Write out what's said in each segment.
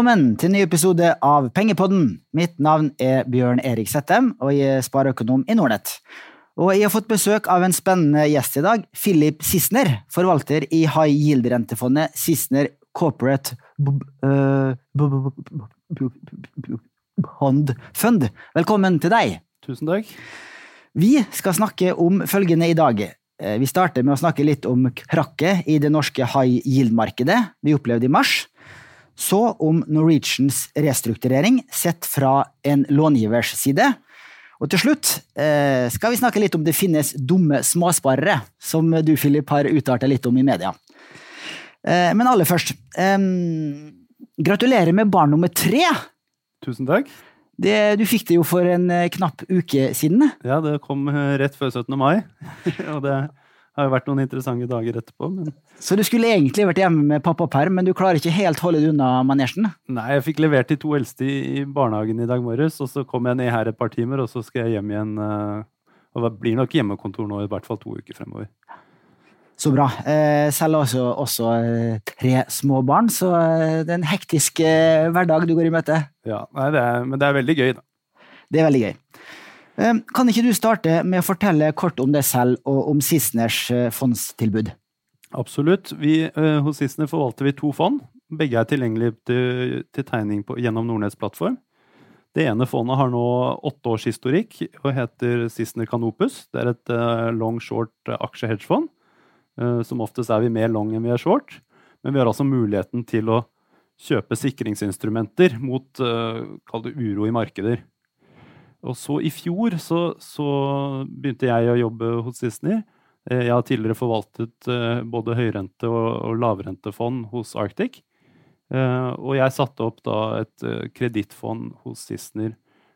Velkommen til en ny episode av Pengepodden. Mitt navn er Bjørn Erik Settem, og jeg er spareøkonom i Nordnett. Og jeg har fått besøk av en spennende gjest i dag, Philip Sissener, forvalter i high yield-rentefondet Sissener Corporate Bond Fund. Velkommen til deg. Tusen takk. Vi skal snakke om følgende i dag. Vi starter med å snakke litt om krakket i det norske high yield-markedet vi opplevde i mars. Så om Norwegians restrukturering sett fra en långivers side. Og til slutt eh, skal vi snakke litt om det finnes dumme småsparere, som du, Philip, har uttalt deg litt om i media. Eh, men aller først eh, Gratulerer med barn nummer tre! Tusen takk. Det, du fikk det jo for en knapp uke siden. Ja, det kom rett før 17. mai. og det har jo vært noen interessante dager etterpå. Men... Så du skulle egentlig vært hjemme med pappaperm, men du klarer ikke helt holde deg unna manesjen? Nei, jeg fikk levert de to eldste i barnehagen i dag morges, og så kom jeg ned her et par timer, og så skal jeg hjem igjen. Og det blir nok hjemmekontor nå i hvert fall to uker fremover. Så bra. Selv også, også tre små barn, så det er en hektisk hverdag du går i møte. Ja, nei, det er, men det er veldig gøy, da. Det er veldig gøy. Kan ikke du starte med å fortelle kort om deg selv og om Sisners fondstilbud? Absolutt. Vi, hos Sisner forvalter vi to fond. Begge er tilgjengelige til, til tegning på, gjennom Nordnetts plattform. Det ene fondet har nå åtte års historikk og heter Sisner Canopus. Det er et long short aksjehedgefond. Som oftest er vi mer long enn vi er short. Men vi har altså muligheten til å kjøpe sikringsinstrumenter mot kall uro i markeder. Og så i fjor så, så, begynte jeg å jobbe hos Disney. Jeg har tidligere forvaltet både høyrente- og, og lavrentefond hos Arctic. Og jeg satte opp da et kredittfond hos Disney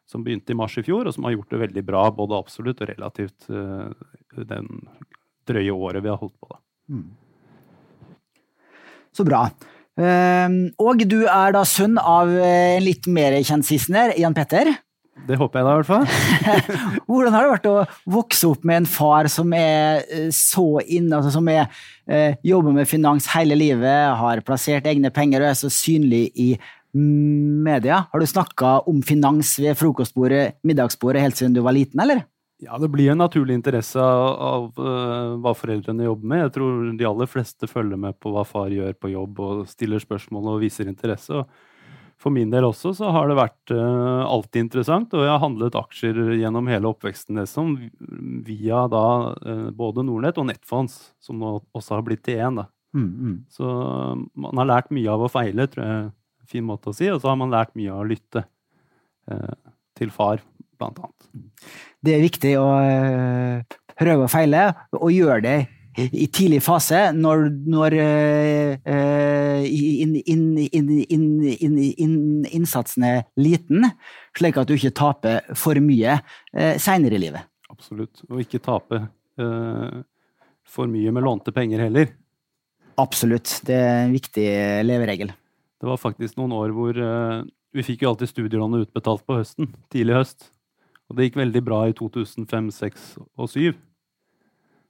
som begynte i mars i fjor, og som har gjort det veldig bra, både absolutt og relativt den drøye året vi har holdt på. da. Mm. Så bra. Og du er da sønn av en litt mer kjent Sissener, Jan Petter? Det håper jeg da, i hvert fall. Hvordan har det vært å vokse opp med en far som er så inne, altså som er, eh, jobber med finans hele livet, har plassert egne penger og er så synlig i media? Har du snakka om finans ved frokostbordet, middagsbordet, helt siden du var liten, eller? Ja, det blir en naturlig interesse av, av uh, hva foreldrene jobber med. Jeg tror de aller fleste følger med på hva far gjør på jobb, og stiller spørsmål og viser interesse. og for min del også så har det vært uh, alltid interessant, og jeg har handlet aksjer gjennom hele oppveksten liksom, via da uh, både Nordnett og Nettfonds, som nå også har blitt til én. Mm, mm. Så man har lært mye av å feile, tror jeg er en fin måte å si, og så har man lært mye av å lytte uh, til far, blant annet. Det er viktig å prøve og feile, og gjøre det i tidlig fase, når, når uh, in, in, in, innsatsen er liten, slik at du ikke taper for mye uh, seinere i livet. Absolutt. Og ikke tape uh, for mye med lånte penger heller. Absolutt. Det er en viktig leveregel. Det var faktisk noen år hvor vi fikk jo alltid studielånet utbetalt på høsten. Tidlig høst. Og det gikk veldig bra i 2005, 2006 og 2007.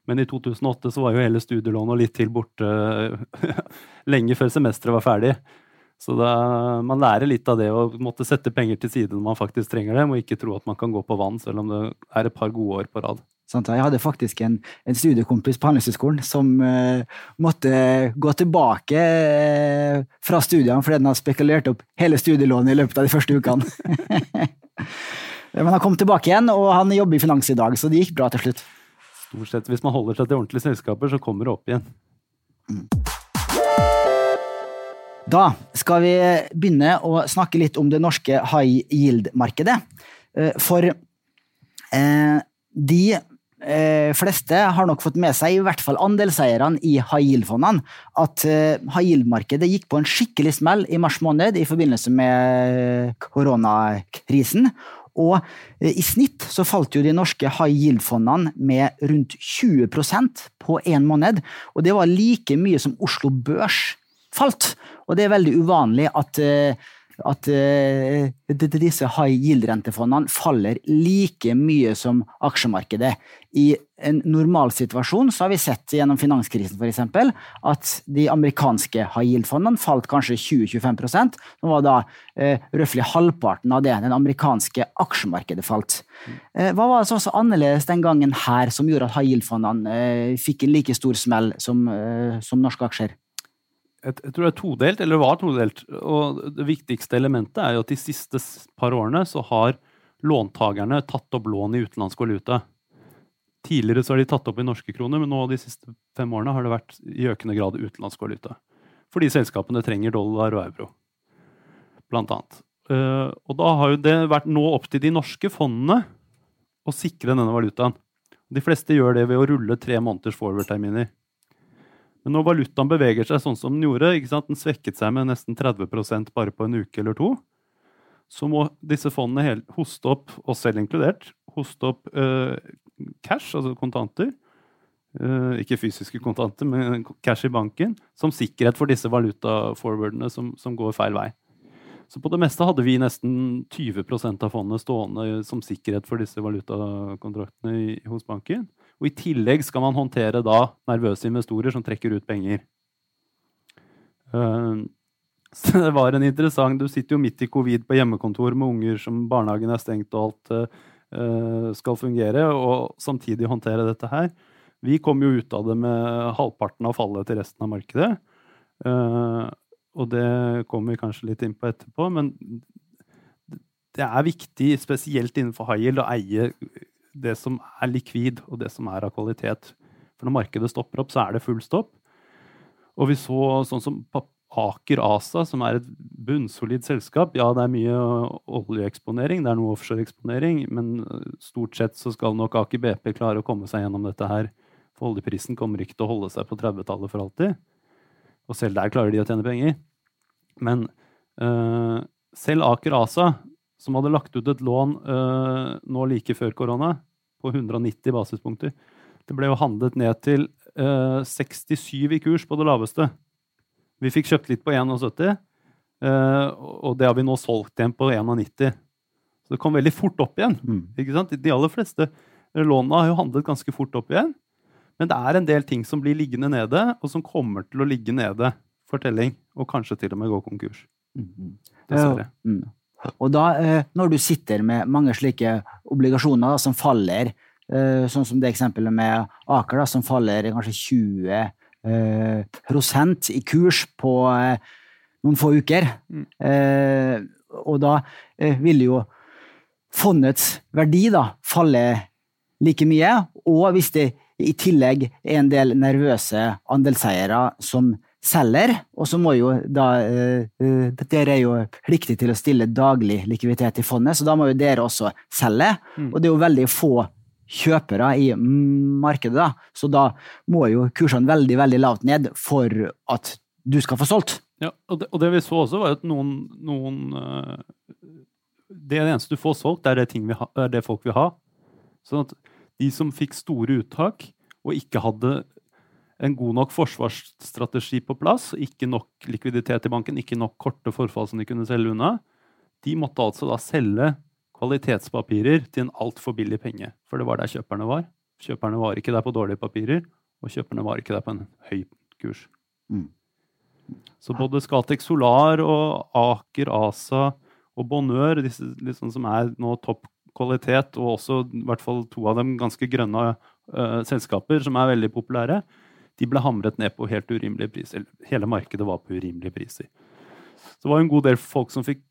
Men i 2008 så var jo hele studielånet litt til borte lenge før semesteret var ferdig. Så da, man lærer litt av det å måtte sette penger til side når man faktisk trenger dem, og ikke tro at man kan gå på vann selv om det er et par gode år på rad. Sant, jeg hadde faktisk en, en studiekompis på Handelshøyskolen som uh, måtte gå tilbake uh, fra studiene fordi han hadde spekulert opp hele studielånet i løpet av de første ukene. Men han kom tilbake igjen, og han jobber i finans i dag, så det gikk bra til slutt. Stort sett, Hvis man holder seg til ordentlige selskaper, så kommer det opp igjen. Da skal vi begynne å snakke litt om det norske high yield-markedet. For eh, de eh, fleste har nok fått med seg, i hvert fall andelseierne i high yield-fondene, at eh, high yield-markedet gikk på en skikkelig smell i mars måned i forbindelse med koronakrisen. Og i snitt så falt jo de norske high yield-fondene med rundt 20% på én måned. Og det var like mye som Oslo Børs falt. Og det er veldig uvanlig at at eh, disse high yield-rentefondene faller like mye som aksjemarkedet. I en normalsituasjon så har vi sett gjennom finanskrisen eksempel, at de amerikanske high yield-fondene falt kanskje 20-25% som var da eh, røftlig halvparten av det den amerikanske aksjemarkedet falt. Eh, hva var det så annerledes den gangen her som gjorde at high yield-fondene eh, fikk en like stor smell som, eh, som norske aksjer? Jeg, tror det er todelt, eller var todelt. Og det viktigste elementet er jo at de siste par årene så har låntakerne tatt opp lån i utenlandsk valuta. Tidligere så har de tatt opp i norske kroner, men nå de siste fem årene har det vært i økende grad utenlandsk valuta. Fordi selskapene trenger dollar og euro, blant annet. Uh, og da har jo det vært nå opp til de norske fondene å sikre denne valutaen. De fleste gjør det ved å rulle tre måneders forward-terminer. Men når valutaen beveger seg sånn som den gjorde, den svekket seg med nesten 30% bare på en uke eller to, så må disse fondene hoste opp, oss selv inkludert, hoste opp uh, cash, altså kontanter. Uh, ikke fysiske kontanter, men cash i banken, som sikkerhet for disse valutaforwardene som, som går feil vei. Så på det meste hadde vi nesten 20% av fondet stående som sikkerhet for disse valutakontraktene i, hos banken. Og i tillegg skal man håndtere da nervøse investorer som trekker ut penger. Uh, så det var en interessant Du sitter jo midt i covid på hjemmekontor med unger som barnehagen er stengt og alt uh, skal fungere, og samtidig håndtere dette her. Vi kom jo ut av det med halvparten av fallet til resten av markedet. Og det kommer vi kanskje litt inn på etterpå, men det er viktig, spesielt innenfor high å eie det som er likvid, og det som er av kvalitet. For når markedet stopper opp, så er det full stopp. Og vi så sånn som Aker ASA, som er et bunnsolid selskap. Ja, det er mye oljeeksponering, det er noe offshoreeksponering, men stort sett så skal nok Aker BP klare å komme seg gjennom dette her. For oljeprisen kommer ikke til å holde seg på 30-tallet for alltid. Og selv der klarer de å tjene penger. Men øh, selv Aker ASA, som hadde lagt ut et lån uh, nå like før korona på 190 basispunkter. Det ble jo handlet ned til uh, eh, 67 i kurs på det laveste. Vi fikk kjøpt litt på 71, uh, eh, og det har vi nå solgt igjen på 91. Så det kom veldig fort opp igjen. Mm. De aller fleste lånene har jo handlet ganske fort opp igjen. Men det er en del ting som blir liggende nede, og som kommer til å ligge nede for telling, og kanskje til og med gå konkurs. Mm. Dessverre. Mm. Og da, eh, når du sitter med mange slike obligasjoner da, som faller, eh, sånn som det eksempelet med Aker, da, som faller kanskje 20 eh, prosent i kurs på noen få uker, mm. og da vil jo fondets verdi da falle like mye, og hvis det i tillegg er en del nervøse andelseiere som selger, og så må jo da uh, Dere er jo pliktige til å stille daglig likviditet i fondet, så da må jo dere også selge. Mm. Og det er jo veldig få kjøpere i markedet, da. så da må jo kursene veldig, veldig lavt ned for at du skal få solgt. Ja, og det, og det vi så også, var at noen, noen uh, Det eneste du får solgt, er det, ha, er det folk vil ha. Sånn at de som fikk store uttak og ikke hadde en god nok forsvarsstrategi på plass, ikke nok likviditet i banken, ikke nok korte forfall som de kunne selge unna, de måtte altså da selge kvalitetspapirer til en altfor billig penge. For det var der kjøperne var. Kjøperne var ikke der på dårlige papirer, og kjøperne var ikke der på en høy kurs. Mm. Så både Scatec Solar og Aker ASA og Bonheur, disse liksom som er nå topp kvalitet, og også i hvert fall to av dem ganske grønne uh, selskaper som er veldig populære, de ble hamret ned på helt urimelige priser. Hele markedet var på urimelige priser. Så det var en god del folk som fikk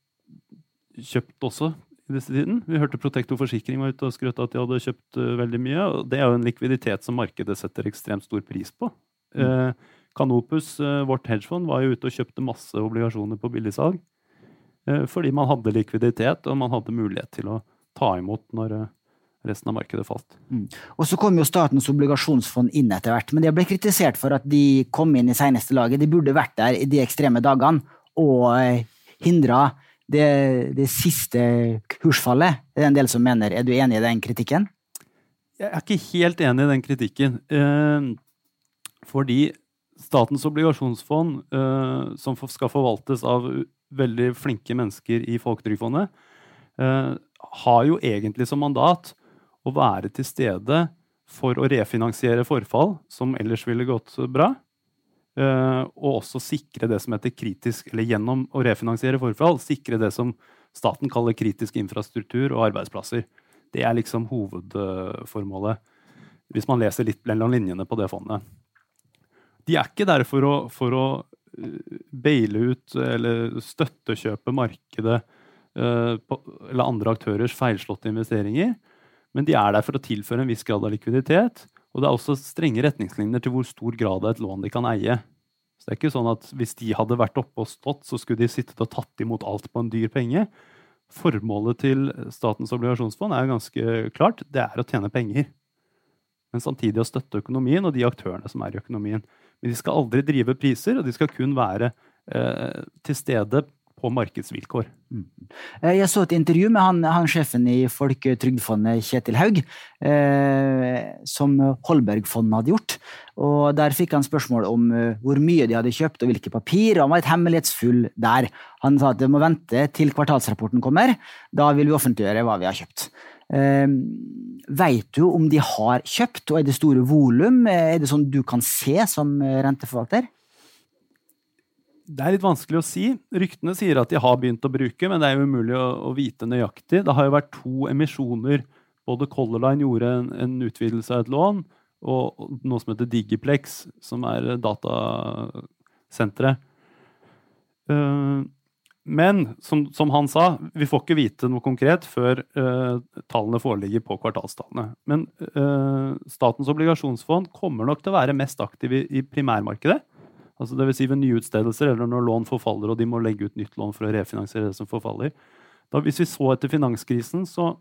kjøpt også i disse tiden. Vi hørte Protektor Forsikring var ute og skrøt at de hadde kjøpt uh, veldig mye. og Det er jo en likviditet som markedet setter ekstremt stor pris på. Mm. Uh, Canopus, uh, vårt hedgefond, var jo ute og kjøpte masse obligasjoner på billigsalg. Fordi man hadde likviditet, og man hadde mulighet til å ta imot når resten av markedet falt. Mm. Og Så kom jo Statens obligasjonsfond inn etter hvert, men det ble kritisert for at de kom inn i seneste laget. De burde vært der i de ekstreme dagene og eh, hindra det, det, siste kursfallet. Det er en del som mener. Er du enig i den kritikken? Jeg er ikke helt enig i den kritikken. Eh, fordi Statens obligasjonsfond, eh, som skal forvaltes av veldig flinke mennesker i Folketrygdfondet, eh, har jo egentlig som mandat å være til stede for å refinansiere forfall som ellers ville gått bra. Uh, og også sikre det som heter kritisk, eller gjennom å refinansiere forfall, sikre det som staten kaller kritisk infrastruktur og arbeidsplasser. Det er liksom hovedformålet, hvis man leser litt mellom linjene på det fondet. De er ikke der for å, for å uh, baile ut eller støttekjøpe markedet på, eller andre aktørers feilslåtte investeringer. Men de er der for å tilføre en viss grad av likviditet. Og det er også strenge retningslinjer til hvor stor grad av et lån de kan eie. Så det er ikke sånn at Hvis de hadde vært oppe og stått, så skulle de sittet og tatt imot alt på en dyr penge. Formålet til Statens obligasjonsfond er jo ganske klart. Det er å tjene penger. Men samtidig å støtte økonomien og de aktørene som er i økonomien. Men de skal aldri drive priser, og de skal kun være eh, til stede på markedsvilkår. Mm. Eh, jeg så et intervju med han, han sjefen i Folketrygdfondet, Kjetil Haug, eh, som Holbergfondet hadde gjort. Og Der fikk han spørsmål om uh, hvor mye de hadde kjøpt og hvilke papir. Han var et hemmelighetsfull der. Han sa at det må vente til kvartalsrapporten kommer. Da vil vi offentliggjøre hva vi har kjøpt. Eh, Veit du om de har kjøpt, og er det store volum? Er det sånn du kan se som renteforvalter? Det er litt vanskelig å si. Ryktene sier at de har begynt å bruke, men det er jo umulig å, å vite nøyaktig. Det har jo vært to emisjoner. Både Color Line gjorde en, en, utvidelse av et lån, og noe som heter Digiplex, som er datasenteret. Uh, men som, som, han sa, vi får ikke vite noe konkret før uh, tallene foreligger på kvartalstallene. Men uh, Statens obligasjonsfond kommer nok til å være mest aktiv i, i primærmarkedet. Altså Dvs. Si ved nyutstedelser eller når lån forfaller og de må legge ut nytt lån for å refinansiere det som forfaller. Da, hvis vi så etter finanskrisen, så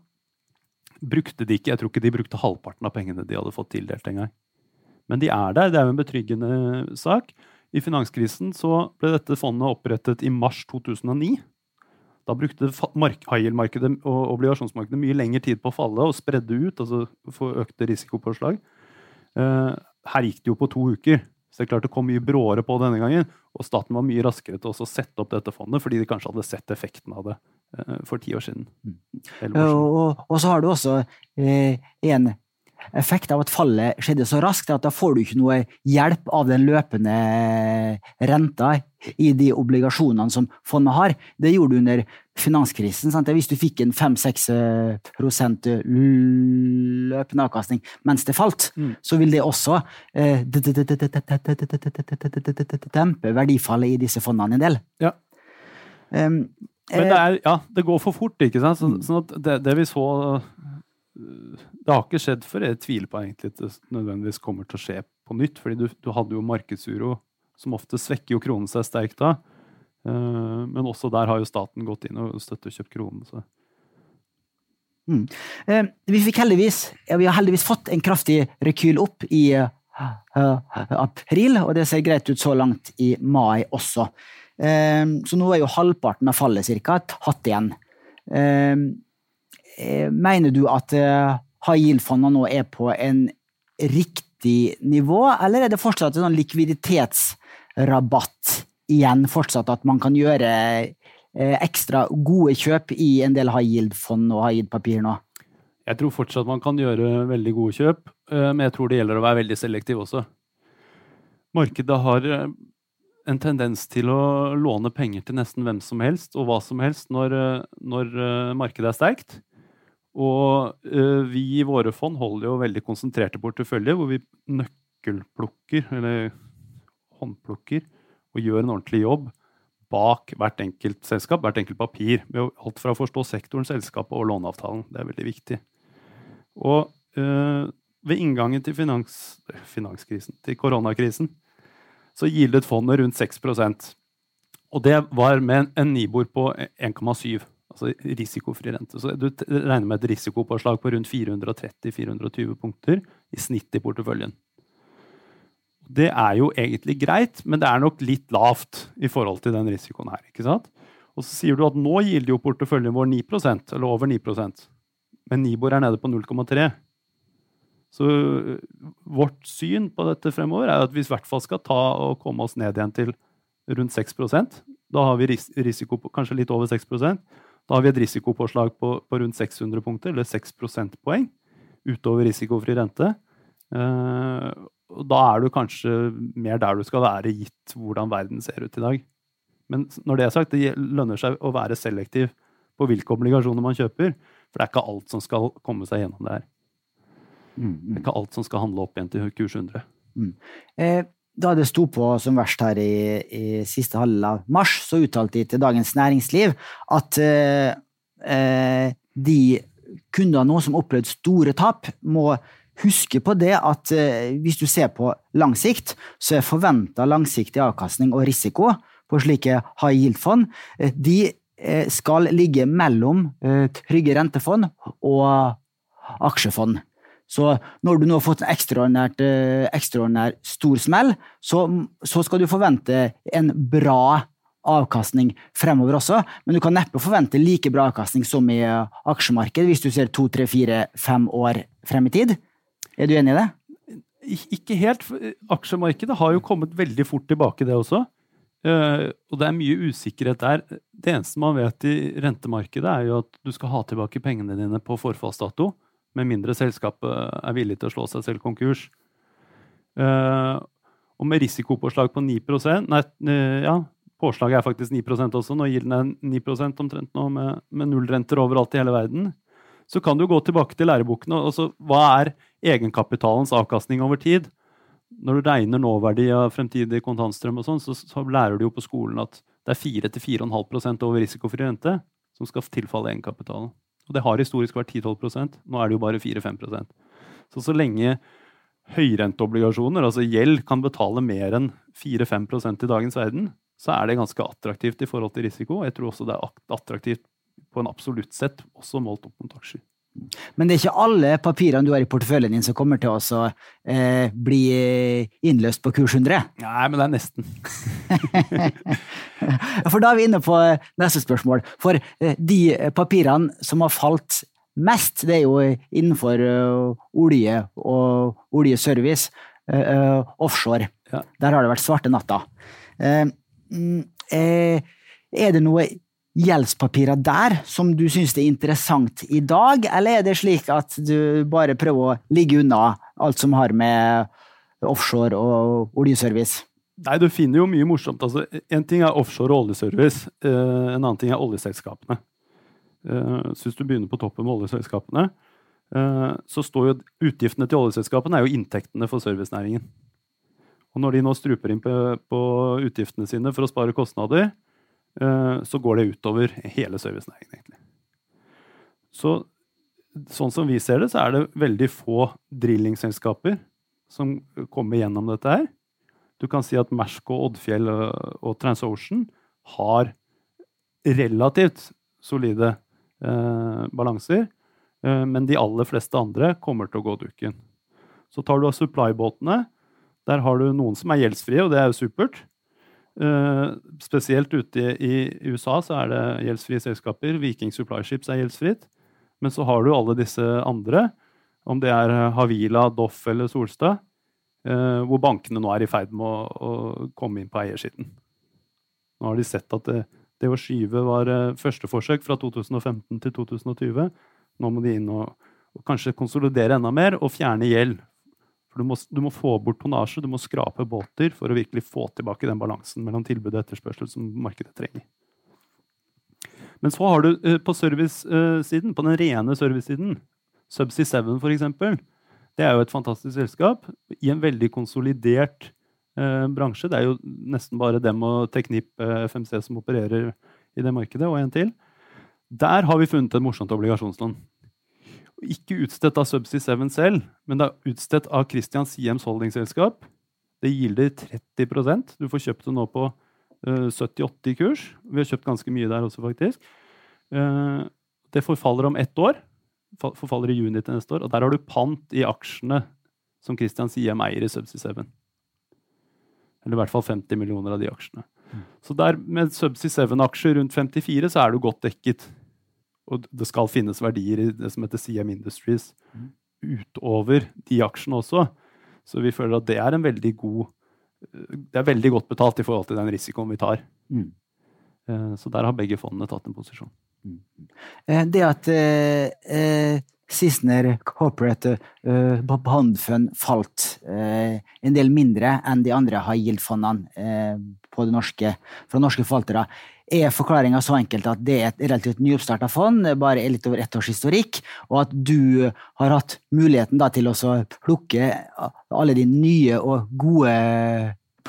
brukte de ikke Jeg tror ikke de brukte halvparten av pengene de hadde fått tildelt engang. Men de er der. Det er jo en betryggende sak. I finanskrisen så ble dette fondet opprettet i mars 2009. Da brukte high-yield-markedet og obligasjonsmarkedet mye lengre tid på å falle og spredde ut, altså få økte risikopåslag. Uh, her gikk det jo på to uker. Så det er klart det kom mye bråere på denne gangen, og staten var mye raskere til å sette opp dette fondet, fordi de kanskje hadde sett effekten av det eh, for ti år siden. Mm. År siden. Og, og, så har du også eh, en effekt av at fallet skjedde så raskt at da får du ikke noe hjelp av den løpende renta i de obligasjonene som fondet har. Det gjorde du under finanskrisen. Sant? Hvis du fikk en 5-6 løpende avkastning mens det falt, mm. så vil det også dempe verdifallet i disse fondene en del. Ja. Um, Men det, er, ja, det går for fort, ikke sant? Så, sånn at det, det vi så det har ikke skjedd før. Jeg tviler på egentlig at det nødvendigvis kommer til å skje på nytt. fordi du, du hadde jo markedsuro, som ofte svekker jo kronen seg sterkt da. Uh, men også der har jo staten gått inn og støttekjøpt kronen. Så. Mm. Uh, vi fikk heldigvis, ja, vi har heldigvis fått en kraftig rekyl opp i uh, april, og det ser greit ut så langt i mai også. så nå er jo halvparten av fallet cirka tatt igjen. mener du at high yield-fondene nå er på en riktig nivå, eller er det fortsatt en sånn likviditetsrabatt igjen? Fortsatt at man kan gjøre eh, ekstra gode kjøp i en del high yield-fond og high yield-papir nå? Jeg tror fortsatt man kan gjøre veldig gode kjøp, eh, men jeg tror det gjelder å være veldig selektiv også. Markedet har eh, en tendens til å låne penger til nesten hvem som helst og hva som helst når, når markedet er sterkt. Og vi i våre fond holder jo veldig konsentrerte porteføljer, hvor vi nøkkelplukker, eller håndplukker, og gjør en ordentlig jobb bak hvert enkelt selskap, hvert enkelt papir. Med alt fra å forstå sektoren, selskapet og låneavtalen. Det er veldig viktig. Og øh, ved inngangen til finans, finanskrisen, til koronakrisen, så gildet fondet rundt 6% Og det var med en Nibor på 1,7 altså risikofri rente. Så du regner med et risikopåslag på rundt 430-420 punkter i snitt i porteføljen. Det er jo egentlig greit, men det er nok litt lavt i forhold til den risikoen her. ikke sant? Og så sier du at nå gilder jo porteføljen vår 9 eller over 9% men Nibor er nede på 0,3 Så øh, vårt syn på dette fremover er at vi i hvert fall skal ta og komme oss ned igjen til rundt 6% Da har vi risiko på kanskje litt over 6% Da har vi et risikopåslag på, på rundt 600 punkter, eller 6 prosentpoeng, utover risikofri rente. Eh, og da er du kanskje mer der du skal være, gitt hvordan verden ser ut i dag. Men når det er sagt, det lønner seg å være selektiv på hvilke obligasjoner man kjøper. For det er ikke alt som skal komme seg gjennom det her. Mm, mm. Det er ikke alt som skal handle opp igjen til kurs 100. Mm. Eh, da det sto på som verst her i, i siste halvdel av mars, så uttalte de til Dagens Næringsliv at eh, eh, de kunder nå som opplevde store tap, må huske på det at eh, hvis du ser på lang sikt, så er forventa langsiktig avkastning og risiko på slike high yield-fond eh, de eh, skal ligge mellom trygge rentefond og aksjefond. Så når du nå har fått en ekstraordinær stor smell, så, så skal du forvente en bra avkastning fremover også, men du kan neppe forvente like bra avkastning som i aksjemarkedet hvis du ser to, tre, fire, fem år frem i tid. Er du enig i det? Ikke helt. Aksjemarkedet har jo kommet veldig fort tilbake, det også. Uh, og det er mye usikkerhet der. Det eneste man vet i rentemarkedet, er jo at du skal ha tilbake pengene dine på forfallsdato, med mindre selskapet er villig til å slå seg selv konkurs. Og med risikopåslag på 9 Nei, ja, påslaget er faktisk 9 også. Nå gir den 9% omtrent nå, med, med nullrenter overalt i hele verden. Så kan du gå tilbake til lærebokene. og så Hva er egenkapitalens avkastning over tid? når du regner nåverdi av fremtidig kontantstrøm, og sånn, så, så, lærer du jo på skolen at det er 4-4,5% over risikofri rente som skal tilfalle egenkapitalen. Og det har historisk vært 10-12% Nå er det jo bare 4-5% Så så lenge høyrenteobligasjoner, altså gjeld, kan betale mer enn 4-5% i dagens verden, så er det ganske attraktivt i forhold til risiko. Jeg tror også det er attraktivt på en absolutt sett, også målt opp mot aksjer. Men det er ikke alle papirene du har i porteføljen din som kommer til å eh, bli innløst på kurs 100? Nei, men det er nesten. For da er vi inne på neste spørsmål. For eh, de papirene som har falt mest, det er jo innenfor olje og oljeservice, eh, offshore. Ja. Der har det vært svarte natta. Eh, er det noe gjeldspapirer der som du syns er interessant i dag, eller er det slik at du bare prøver å ligge unna alt som har med offshore og oljeservice? Nei, du finner jo mye morsomt. Altså, en ting er offshore og oljeservice, uh, en annen ting er oljeselskapene. Uh, så du begynner på toppen med oljeselskapene, uh, så står jo utgiftene til oljeselskapene er jo inntektene for servicenæringen. Og når de nå struper inn på, på utgiftene sine for å spare kostnader, Eh, så går det utover hele servicenæringen, egentlig. Så sånn som vi ser det, så er det veldig få drillingselskaper som kommer gjennom dette her. Du kan si at Mersk og Oddfjell og TransOcean har relativt solide eh, balanser, eh, men de aller fleste andre kommer til å gå dukken. Så tar du av supply-båtene. Der har du noen som er gjeldsfrie, og det er jo supert. Uh, spesielt ute i, USA så er det gjeldsfrie selskaper. Viking Supply Ships er gjeldsfritt. Men så har du alle disse andre, om det er Havila, Doff eller Solstad, uh, hvor bankene nå er i ferd med å, å komme inn på eiersiden. Nå har de sett at det, det å skyve var uh, første forsøk fra 2015 til 2020. Nå må de inn og, og kanskje konsolidere enda mer og fjerne gjeld for du må, du må, få bort tonnasje, du må skrape båter for å virkelig få tilbake den balansen mellom tilbud og etterspørsel som markedet trenger. Men så har du eh, på servicesiden, på den rene servicesiden, Subsea 7 f.eks. Det er jo et fantastisk selskap i en veldig konsolidert eh, bransje. Det er jo nesten bare dem og Teknip eh, FMC som opererer i det markedet, og en til. Der har vi funnet et morsomt obligasjonslån ikke utstedt av Subsea 7 selv, men det er utstedt av Christians Hjems holdingselskap. Det gilder 30% Du får kjøpt det nå på uh, eh, 70-80 kurs. Vi har kjøpt ganske mye der også, faktisk. Uh, det forfaller om ett år. Forfaller i juni til neste år. Og der har du pant i aksjene som Christian Siem eier i Subsea 7. Eller i hvert fall 50 millioner av de aksjene. Mm. Så der med Subsea 7-aksjer rundt 54 så er du godt dekket og det skal finnes verdier i det som heter CM Industries mm. utover de aksjene også. Så vi føler at det er en veldig god Det er veldig godt betalt i forhold til den risikoen vi tar. Mm. Eh, så der har begge fondene tatt en posisjon. Eh, det at eh, eh, Sissener Corporate eh, Bond Fund falt eh, en del mindre enn de andre high yield-fondene eh, på det norske, fra norske forvaltere, er forklaringa så enkelt at det er et relativt nyoppstarta fond, bare litt over ett års historikk, og at du har hatt muligheten da, til å plukke alle de nye og gode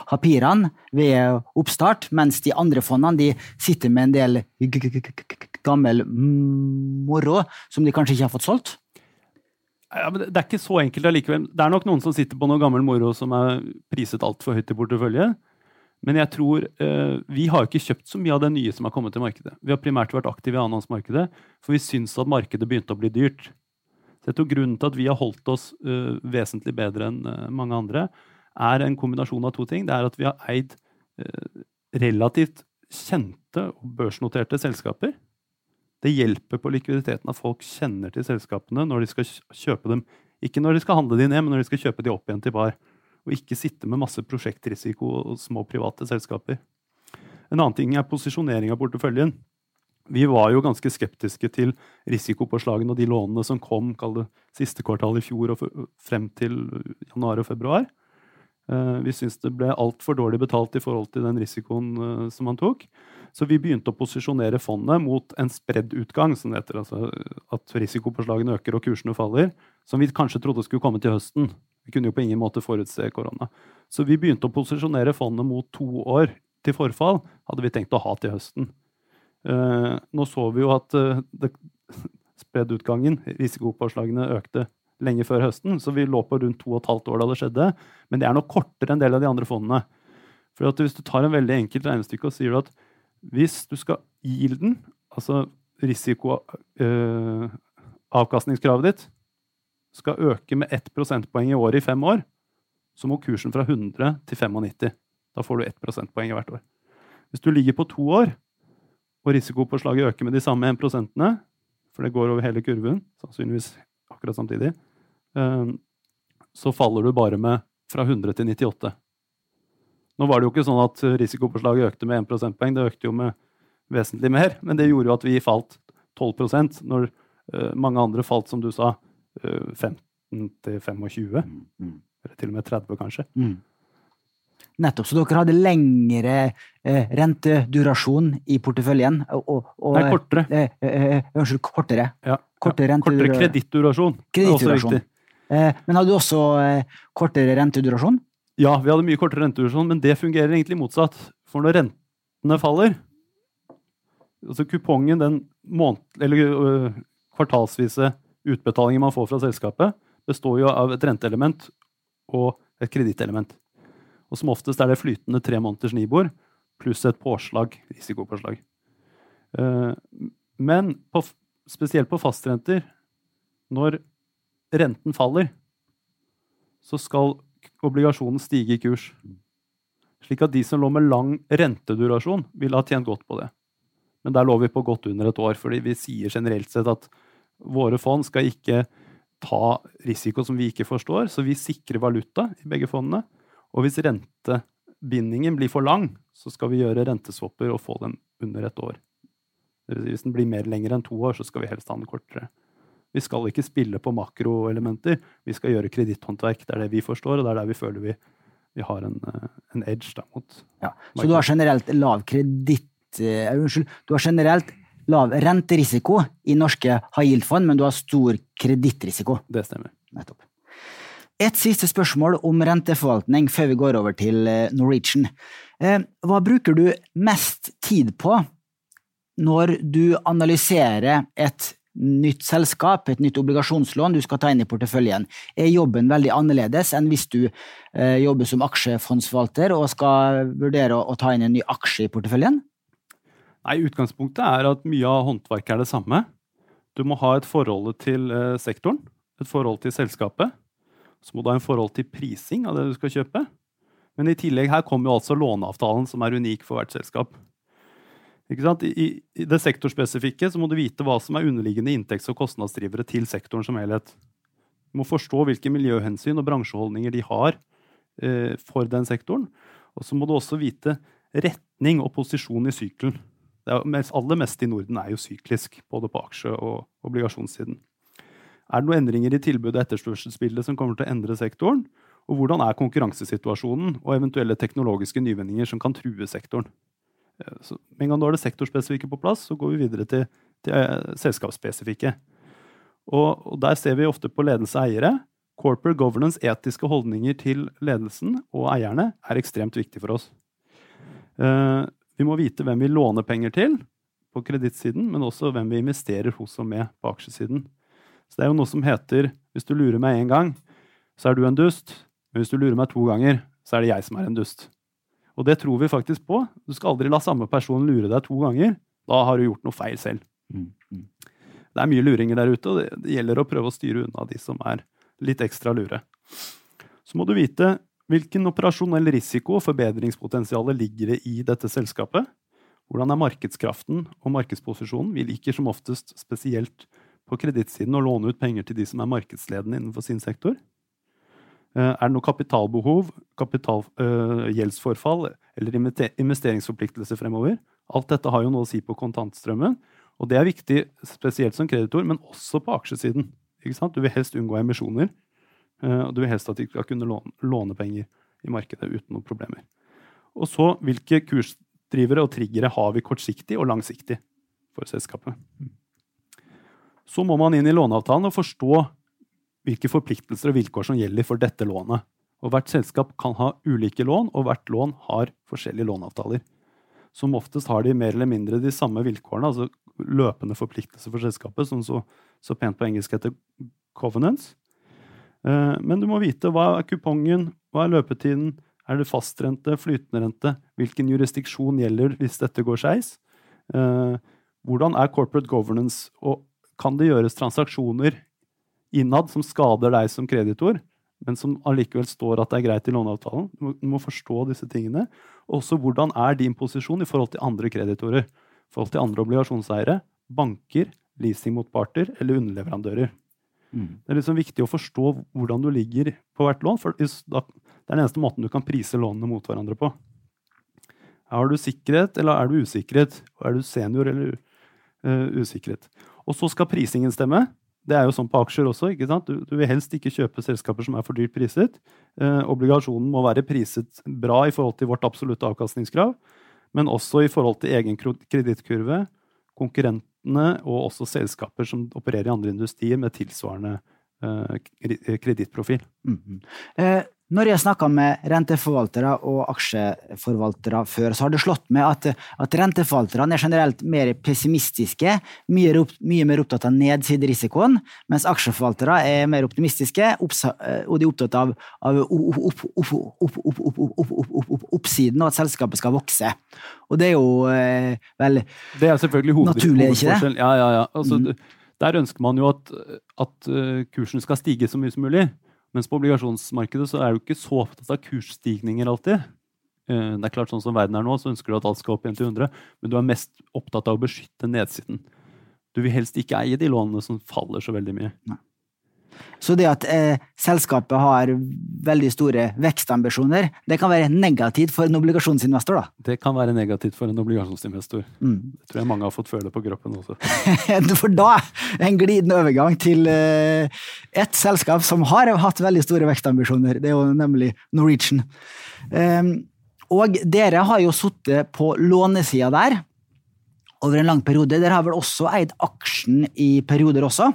papirene ved oppstart, mens de andre fondene de sitter med en del gammel moro som de kanskje ikke har fått solgt. Ja, men det er ikke så enkelt allikevel. Det er nok noen som sitter på noe gammel moro som er priset altfor høyt i portefølje. Men jeg tror eh, vi har ikke kjøpt så mye av det nye som har kommet til markedet. Vi har primært vært aktive i annenhåndsmarkedet, for vi syns at markedet begynte å bli dyrt. Så jeg tror Grunnen til at vi har holdt oss eh, vesentlig bedre enn eh, mange andre, er en kombinasjon av to ting. Det er at vi har eid eh, relativt kjente og børsnoterte selskaper. Det hjelper på likviditeten at folk kjenner til selskapene når de skal kjøpe dem. Ikke når de skal handle de ned, men når de skal kjøpe de opp igjen til par. Og ikke sitte med masse prosjektrisiko og små private selskaper. En annen ting er posisjonering av porteføljen. Vi var jo ganske skeptiske til risikopåslagene og de lånene som kom det, siste kvartal i fjor og frem til januar og februar. Eh, Vi syntes det ble altfor dårlig betalt i forhold til den risikoen eh, som man tok. Så vi begynte å posisjonere fondet mot en spredd utgang, som heter. Altså at risikopåslagene øker og kursene faller. Som vi kanskje trodde skulle komme til høsten. Vi kunne jo på ingen måte forutse korona. Så vi begynte å posisjonere fondet mot to år til forfall. Hadde vi tenkt å ha til høsten. Eh, nå så vi jo at det det, spreddutgangen, risikopåslagene, økte lenge før høsten, så vi lå på rundt to og et halvt år da det skjedde. Men det er nok kortere enn en del av de andre fondene. For hvis du tar en veldig enkelt regnestykke og sier at hvis du skal yielden, altså risikoavkastningskravet ditt, skal øke med 1 prosentpoeng i året i fem år, så må kursen fra 100 til 95. Da får du 1 prosentpoeng i hvert år. Hvis du ligger på to år, og risikopåslaget øker med de samme 1 prosentene, for det går over hele kurven, sannsynligvis akkurat samtidig, eh, så faller du bare med fra 100 til 98. Nå var det jo ikke sånn at risikopåslaget økte med 1 prosentpoeng, det økte jo med vesentlig mer, men det gjorde jo at vi falt 12 når eh, mange andre falt, som du sa, 15 til 25, eller til og med 30 kanskje. Mm. Nettopp. Så dere hadde lengre eh, rentedurasjon i porteføljen? Og, og, Nei, kortere. Eh, eh, eh, Unnskyld, kortere. Ja. Kortere ja. Kortere kredittdurasjon. Kredittdurasjon. Eh, men hadde du også eh, kortere rentedurasjon? Ja, vi hadde mye kortere rentedurasjon, men det fungerer egentlig motsatt. For når rentene faller altså Kupongen, den måned, eller øh, kvartalsvise utbetalingen man får fra selskapet, består jo av et renteelement og et kredittelement. Og som oftest er det flytende tre måneders Nibor pluss et påslag, risikopåslag. Eh, Men på, spesielt på fastrenter, når renten faller, så skal obligasjonen stige i kurs. Slik at de som lå med lang rentedurasjon, ville ha tjent godt på det. Men der lå vi på godt under et år, fordi vi sier generelt sett at våre fond skal ikke ta risiko som vi ikke forstår, så vi sikrer valuta i begge fondene. Og hvis rentebindingen blir for lang, så skal vi gjøre renteswapper og få den under et år. Hvis den blir mer lenger enn to år, så skal vi helst ha den kortere. Vi skal ikke spille på makroelementer, vi skal gjøre kreditthåndverk. Det er det vi forstår, og det er der vi føler vi, vi har en, en edge da, mot Ja. Så du har generelt lav kreditt... uh, unnskyld. Du har generelt lav renterisiko i norske high yield-fond, men du har stor kredittrisiko. Det stemmer. Nettopp. Et siste spørsmål om renteforvaltning før vi går over til eh, Norwegian. Eh, Hva bruker du mest tid på når du analyserer et nytt selskap, et nytt obligasjonslån du skal ta inn i porteføljen? Er jobben veldig annerledes enn hvis du eh, jobber som aksjefondsforvalter og skal vurdere å, å ta inn en ny aksje i porteføljen? Nei, Utgangspunktet er at mye av håndverket er det samme. Du må ha et forhold til eh, sektoren, et forhold til selskapet. Så må du ha en forhold til prising av det du skal kjøpe. Men i tillegg her kommer jo altså låneavtalen, som er unik for hvert selskap. I, I det sektorspesifikke så må du vite hva som er underliggende inntekts- og kostnadsdrivere til sektoren som helhet. Du må forstå hvilke miljøhensyn og bransjeholdninger de har eh, for den sektoren. Og så må du også vite retning og posisjon i sykelen. Det er, aller meste i Norden er jo syklisk, både på aksje- og obligasjonssiden. Er det noen endringer i tilbudet og etterspørselsbildet som kommer til å endre sektoren? Og hvordan er konkurransesituasjonen og eventuelle teknologiske nyvinninger som kan true sektoren? Eh, så med en gang du har det sektorspesifikke på plass, så går vi videre til, til uh, selskapsspesifikke. Og, og, der ser vi ofte på ledelse og eiere. Corporate governance, etiske holdninger til ledelsen og eierne, er ekstremt viktig for oss. Uh, vi må vite hvem vi låner penger til på kredittsiden, men også hvem vi investerer hos og med på aksjesiden. Så det er jo noe som heter hvis du lurer meg én gang, så er du en dust. Men hvis du lurer meg to ganger, så er det jeg som er en dust. Og det tror vi faktisk på. Du skal aldri la samme person lure deg to ganger. Da har du gjort noe feil selv. Mm, mm. Det er mye luringer der ute, og det, det gjelder å prøve å styre unna de som er litt ekstra lure. Så må du vite hvilken operasjonell risiko og forbedringspotensial ligger det i dette selskapet. Hvordan er markedskraften og markedsposisjonen? Vi liker som oftest spesielt på kredittsiden å låne ut penger til de som er markedsledende innenfor sin sektor. Eh, er det noe kapitalbehov, kapital, øh, gjeldsforfall eller investeringsforpliktelser fremover? Alt dette har jo noe å si på kontantstrømmen. Og det er viktig spesielt som kreditor, men også på aksjesiden. Du vil helst unngå emisjoner. Uh, og du vil helst at de skal kunne låne, penger i markedet uten noen problemer. Og så hvilke kursdrivere og triggere har vi kortsiktig og langsiktig for selskapet. Så må man inn i låneavtalen og forstå hvilke forpliktelser og vilkår som gjelder for dette lånet. Og Hvert selskap kan ha ulike lån, og hvert lån har forskjellige låneavtaler. Som oftest har de mer eller mindre de samme vilkårene, altså løpende forpliktelser for selskapet, som så, så pent på engelsk heter covenants. Eh, men du må vite hva er kupongen, hva er løpetiden, er det fastrente, flytende rente, hvilken jurisdiksjon gjelder hvis dette går skeis? Eh, hvordan er corporate governance, og kan det gjøres transaksjoner innad som skader deg som kreditor, men som allikevel står at det er greit i låneavtalen. Du må, forstå disse tingene. Også hvordan er din posisjon i forhold til andre kreditorer? I forhold til andre obligasjonseiere, banker, leasingmotparter eller underleverandører. Mm. Det er liksom viktig å forstå hvordan du ligger på hvert lån. for Det er den eneste måten du kan prise lånene mot hverandre på. Har du sikkerhet, eller er du usikkerhet? Er du senior eller uh, usikkerhet? Og så skal prisingen stemme. Det er jo sånn på aksjer også. ikke sant? Du, du vil helst ikke kjøpe selskaper som er for dyrt priset. Eh, obligasjonen må være priset bra i forhold til vårt absolutte avkastningskrav, men også i forhold til egen kredittkurve, konkurrentene og også selskaper som opererer i andre industrier med tilsvarende eh, kredittprofil. Mm -hmm. eh, når jeg har snakka med renteforvaltere og aksjeforvaltere før, så har det slått meg at, at renteforvalterne er generelt mer pessimistiske, mye, mye mer opptatt av nedsiderisikoen, mens aksjeforvaltere er mer optimistiske, og de er opptatt av, av oppsiden og at selskapet skal vokse. Og det er jo vel Det er selvfølgelig naturlig, ikke det? Ja, ja, ja. Altså, mm. Der ønsker man jo at, at kursen skal stige så mye som mulig. Mens på obligasjonsmarkedet så er du ikke så opptatt av kursstigninger alltid. Eh, det er klart sånn som verden er nå, så ønsker du at alt skal opp igjen til 100, men du er mest opptatt av å beskytte nedsiden. Du vil helst ikke eie de lånene som faller så veldig mye. Nei. Så det at eh, selskapet har veldig store vekstambisjoner, det kan være negativt for en obligasjonsinvestor? da? Det kan være negativt for en obligasjonsinvestor. Mm. Det tror jeg mange har fått føle på kroppen også. for da en glidende overgang til eh, et selskap som har hatt veldig store vekstambisjoner. Det er jo nemlig Norwegian. Um, og dere har jo sittet på lånesida der over en lang periode. Dere har vel også eid aksjen i perioder også?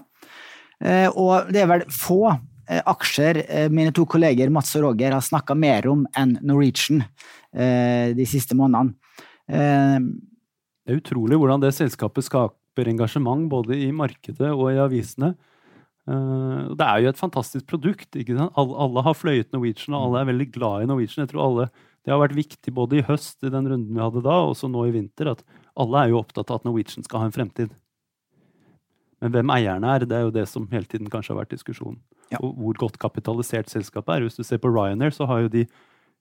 Eh, og det er vel få eh, aksjer eh, mine to kolleger Mats og Roger har snakka mer om enn Norwegian de siste månedene. Det er utrolig hvordan det selskapet skaper engasjement både i markedet og i avisene. Det er jo et fantastisk produkt. Alle har fløyet Norwegian, og alle er veldig glad i Norwegian. Jeg tror alle, Det har vært viktig både i høst, i den runden vi hadde da, og så nå i vinter, at alle er jo opptatt av at Norwegian skal ha en fremtid. Men hvem eierne er, det er jo det som hele tiden kanskje har vært diskusjonen. Ja. Og hvor godt kapitalisert selskapet er. Hvis du ser på Ryanair, så har jo de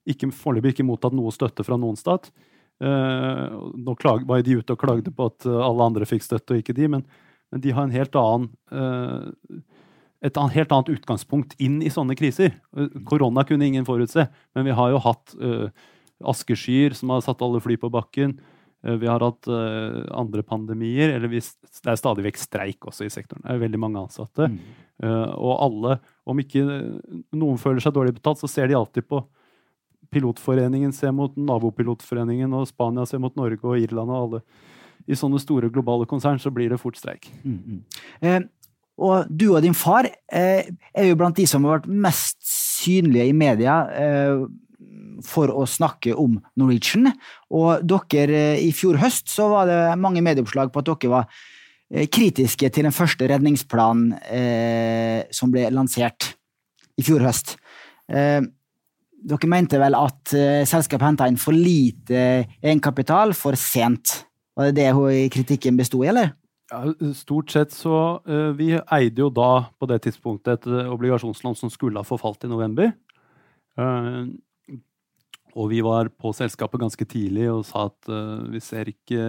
ikke, foreløpig ikke mottatt noe støtte fra noen stat. Uh, nå klag, var de ute og klagde på at eh, alle andre fikk støtte, og ikke de, men, men de har en helt annen, uh, et helt annet utgangspunkt inn i sånne kriser. Korona kunne ingen forutse, men vi har jo hatt uh, askeskyer som har satt alle fly på bakken. Eh, vi har hatt uh, andre pandemier, eller vi, det er stadig vekk streik også i sektoren. Det er veldig mange ansatte. Mm. Uh, og alle, om ikke noen føler seg dårlig betalt, så ser de alltid på Pilotforeningen ser mot nabopilotforeningen, og Spania ser mot Norge og Irland og alle. I sånne store globale konsern så blir det fort streik. Mm, mm. Eh, og du og din far eh, er jo blant de som har vært mest synlige i media eh, for å snakke om Norwegian. Og dere, eh, i fjor høst så var det mange medieoppslag på at dere var eh, kritiske til den første redningsplanen eh, som ble lansert i fjor høst. dere mente vel at selskapet henta inn for lite egenkapital for sent. Var det det kritikken besto i, eller? Ja, stort sett så Vi eide jo da på det tidspunktet et obligasjonslån som skulle ha forfalt i november. Og vi var på selskapet ganske tidlig og sa at uh, vi ser ikke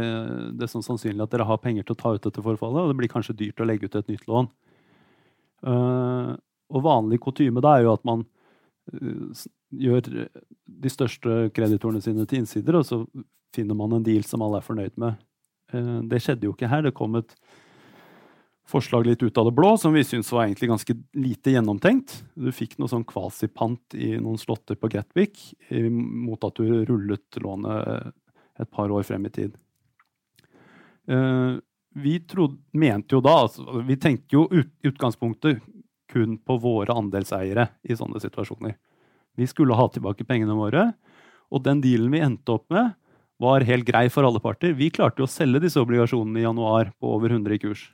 det som sannsynlig at dere har penger til å ta ut dette forfallet, og det blir kanskje dyrt å legge ut et nytt lån. Uh, og vanlig kutyme da er jo at man uh, gjør de største kreditorene sine til innsider, og så finner man en deal som alle er fornøyd med. det skjedde jo ikke her. Det kom et forslag litt ut av det blå, som vi syntes var egentlig ganske lite gjennomtenkt. Du fikk noe sånn kvasipant i noen slåtter på Gatwick mot at du rullet lånet et par år frem i tid. Eh, vi trodde, mente jo da altså, Vi tenkte jo ut, utgangspunktet kun på våre andelseiere i sånne situasjoner. Vi skulle ha tilbake pengene våre, og den dealen vi endte opp med, var helt grei for alle parter. Vi klarte jo å selge disse obligasjonene i januar på over 100 i kurs.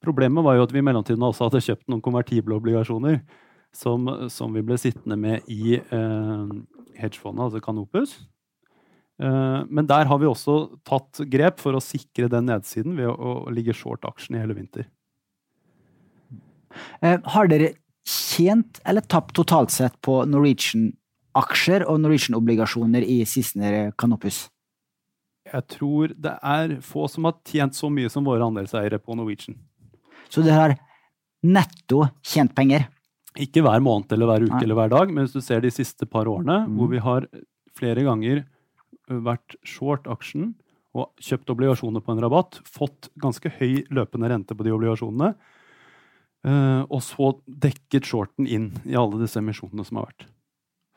Problemet var jo at vi i mellomtiden også hadde kjøpt noen konvertible obligasjoner som, som vi ble sittende med i eh, hedgefondet, altså Canopus. Eh, men der har vi også tatt grep for å sikre den nedsiden ved å, å ligge short aksjen i hele vinter. Eh, har dere tjent eller tapt totalt sett på Norwegian-aksjer og Norwegian-obligasjoner i siste Canopus? Jeg tror det er få som har tjent så mye som våre andelseiere på Norwegian. Så du har netto tjent penger. Ikke hver måned eller hver uke Nei. eller hver dag, men hvis du ser de siste par årene, mm. hvor vi har flere ganger vært short aksjen og kjøpt obligasjoner på en rabatt, fått ganske høy løpende rente på de obligasjonene, og så dekket shorten inn i alle disse emisjonene som har vært.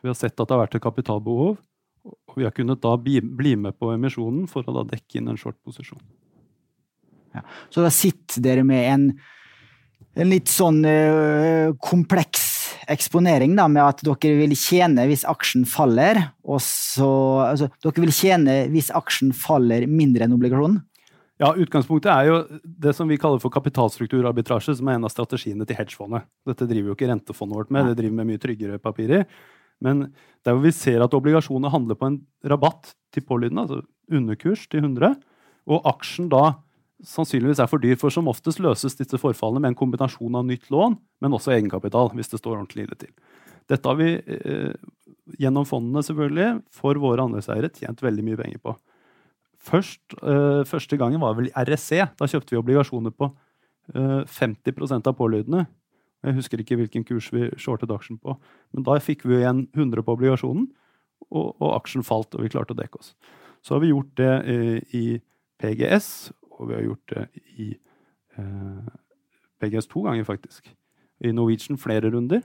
Vi har sett at det har vært et kapitalbehov, og vi har kunnet da bli med på emisjonen for å da dekke inn en short posisjon. Ja. Så da sitter dere med en, en litt sånn uh, kompleks eksponering, da, med at dere vil tjene hvis aksjen faller, og så altså, Dere vil tjene hvis aksjen faller mindre enn obligasjonen? Ja, Utgangspunktet er jo det som vi kaller for kapitalstrukturarbitrasje, som er en av strategiene til hedgefondet. Dette driver jo ikke rentefondet vårt med, det driver med mye tryggere papirer. Men der hvor vi ser at obligasjoner handler på en rabatt til pålydende, altså underkurs til 100, og aksjen da sannsynligvis er for dyr. For som oftest løses disse forfallene med en kombinasjon av nytt lån, men også egenkapital, hvis det står ordentlig ille til. Dette har vi eh, gjennom fondene selvfølgelig, for våre andelseiere tjent veldig mye penger på. Først, eh, første gangen var vel i RSC. Da kjøpte vi obligasjoner på eh, 50% av pålydende. Jeg husker ikke hvilken kurs vi shortet aksjen på, men da fikk vi igjen 100 på obligasjonen, og, og aksjen falt, og vi klarte å dekke oss. Så har vi gjort det eh, i PGS og vi har gjort det i eh, PGS to ganger, faktisk. I Norwegian flere runder.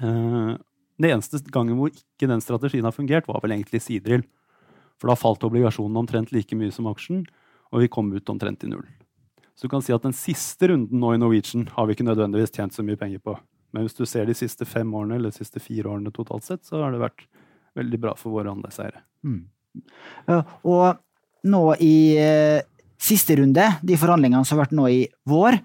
Eh, den eneste gangen hvor ikke den strategien har fungert, var vel egentlig sidrill. For da falt obligasjonen omtrent like mye som aksjen, og vi kom ut omtrent i null. Så du kan si at den siste runden nå i Norwegian har vi ikke nødvendigvis tjent så mye penger på. Men hvis du ser de siste fem årene eller de siste fire årene totalt sett, så har det vært veldig bra for våre andelseiere. Mm. og nå i eh, siste runde, de forhandlingene som har vært nå i vår,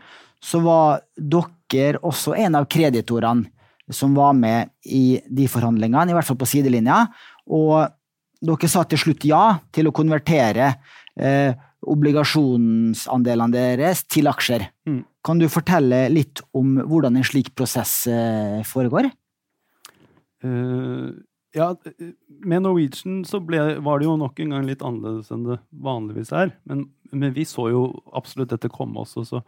så var dere også en av kreditorene som var med i de forhandlingene, i hvert fall på sidelinja. Og dere sa til slutt ja til å konvertere eh, obligasjonsandelene deres til aksjer. Mm. Kan du fortelle litt om hvordan en slik prosess eh, foregår? Uh, ja, med Norwegian så ble, var det jo nok en gang litt annerledes enn det vanligvis er. Men, men vi så jo absolutt dette komme også, så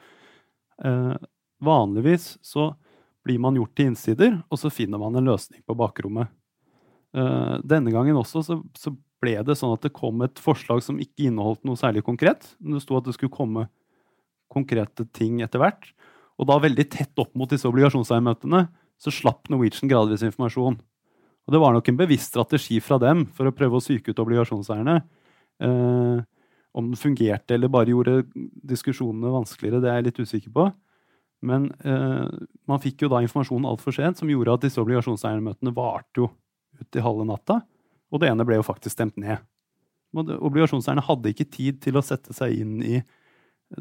eh, vanligvis så blir man gjort til innsider, og så finner man en løsning på bakrommet. Eh, denne gangen også så, så, ble det sånn at det kom et forslag som ikke inneholdt noe særlig konkret. Men det sto at det skulle komme konkrete ting etter hvert. Og da veldig tett opp mot disse obligasjonseiermøtene så slapp Norwegian gradvis informasjon. Og det var nok en bevisst strategi fra dem for å prøve å psyke ut obligasjonseierne. Eh, om den fungerte eller bare gjorde diskusjonene vanskeligere, det er jeg litt usikker på. Men eh, man fikk jo da informasjonen altfor sent, som gjorde at disse obligasjonseiermøtene varte jo ut i halve natta. Og det ene ble jo faktisk stemt ned. Obligasjonseierne hadde ikke tid til å sette seg inn i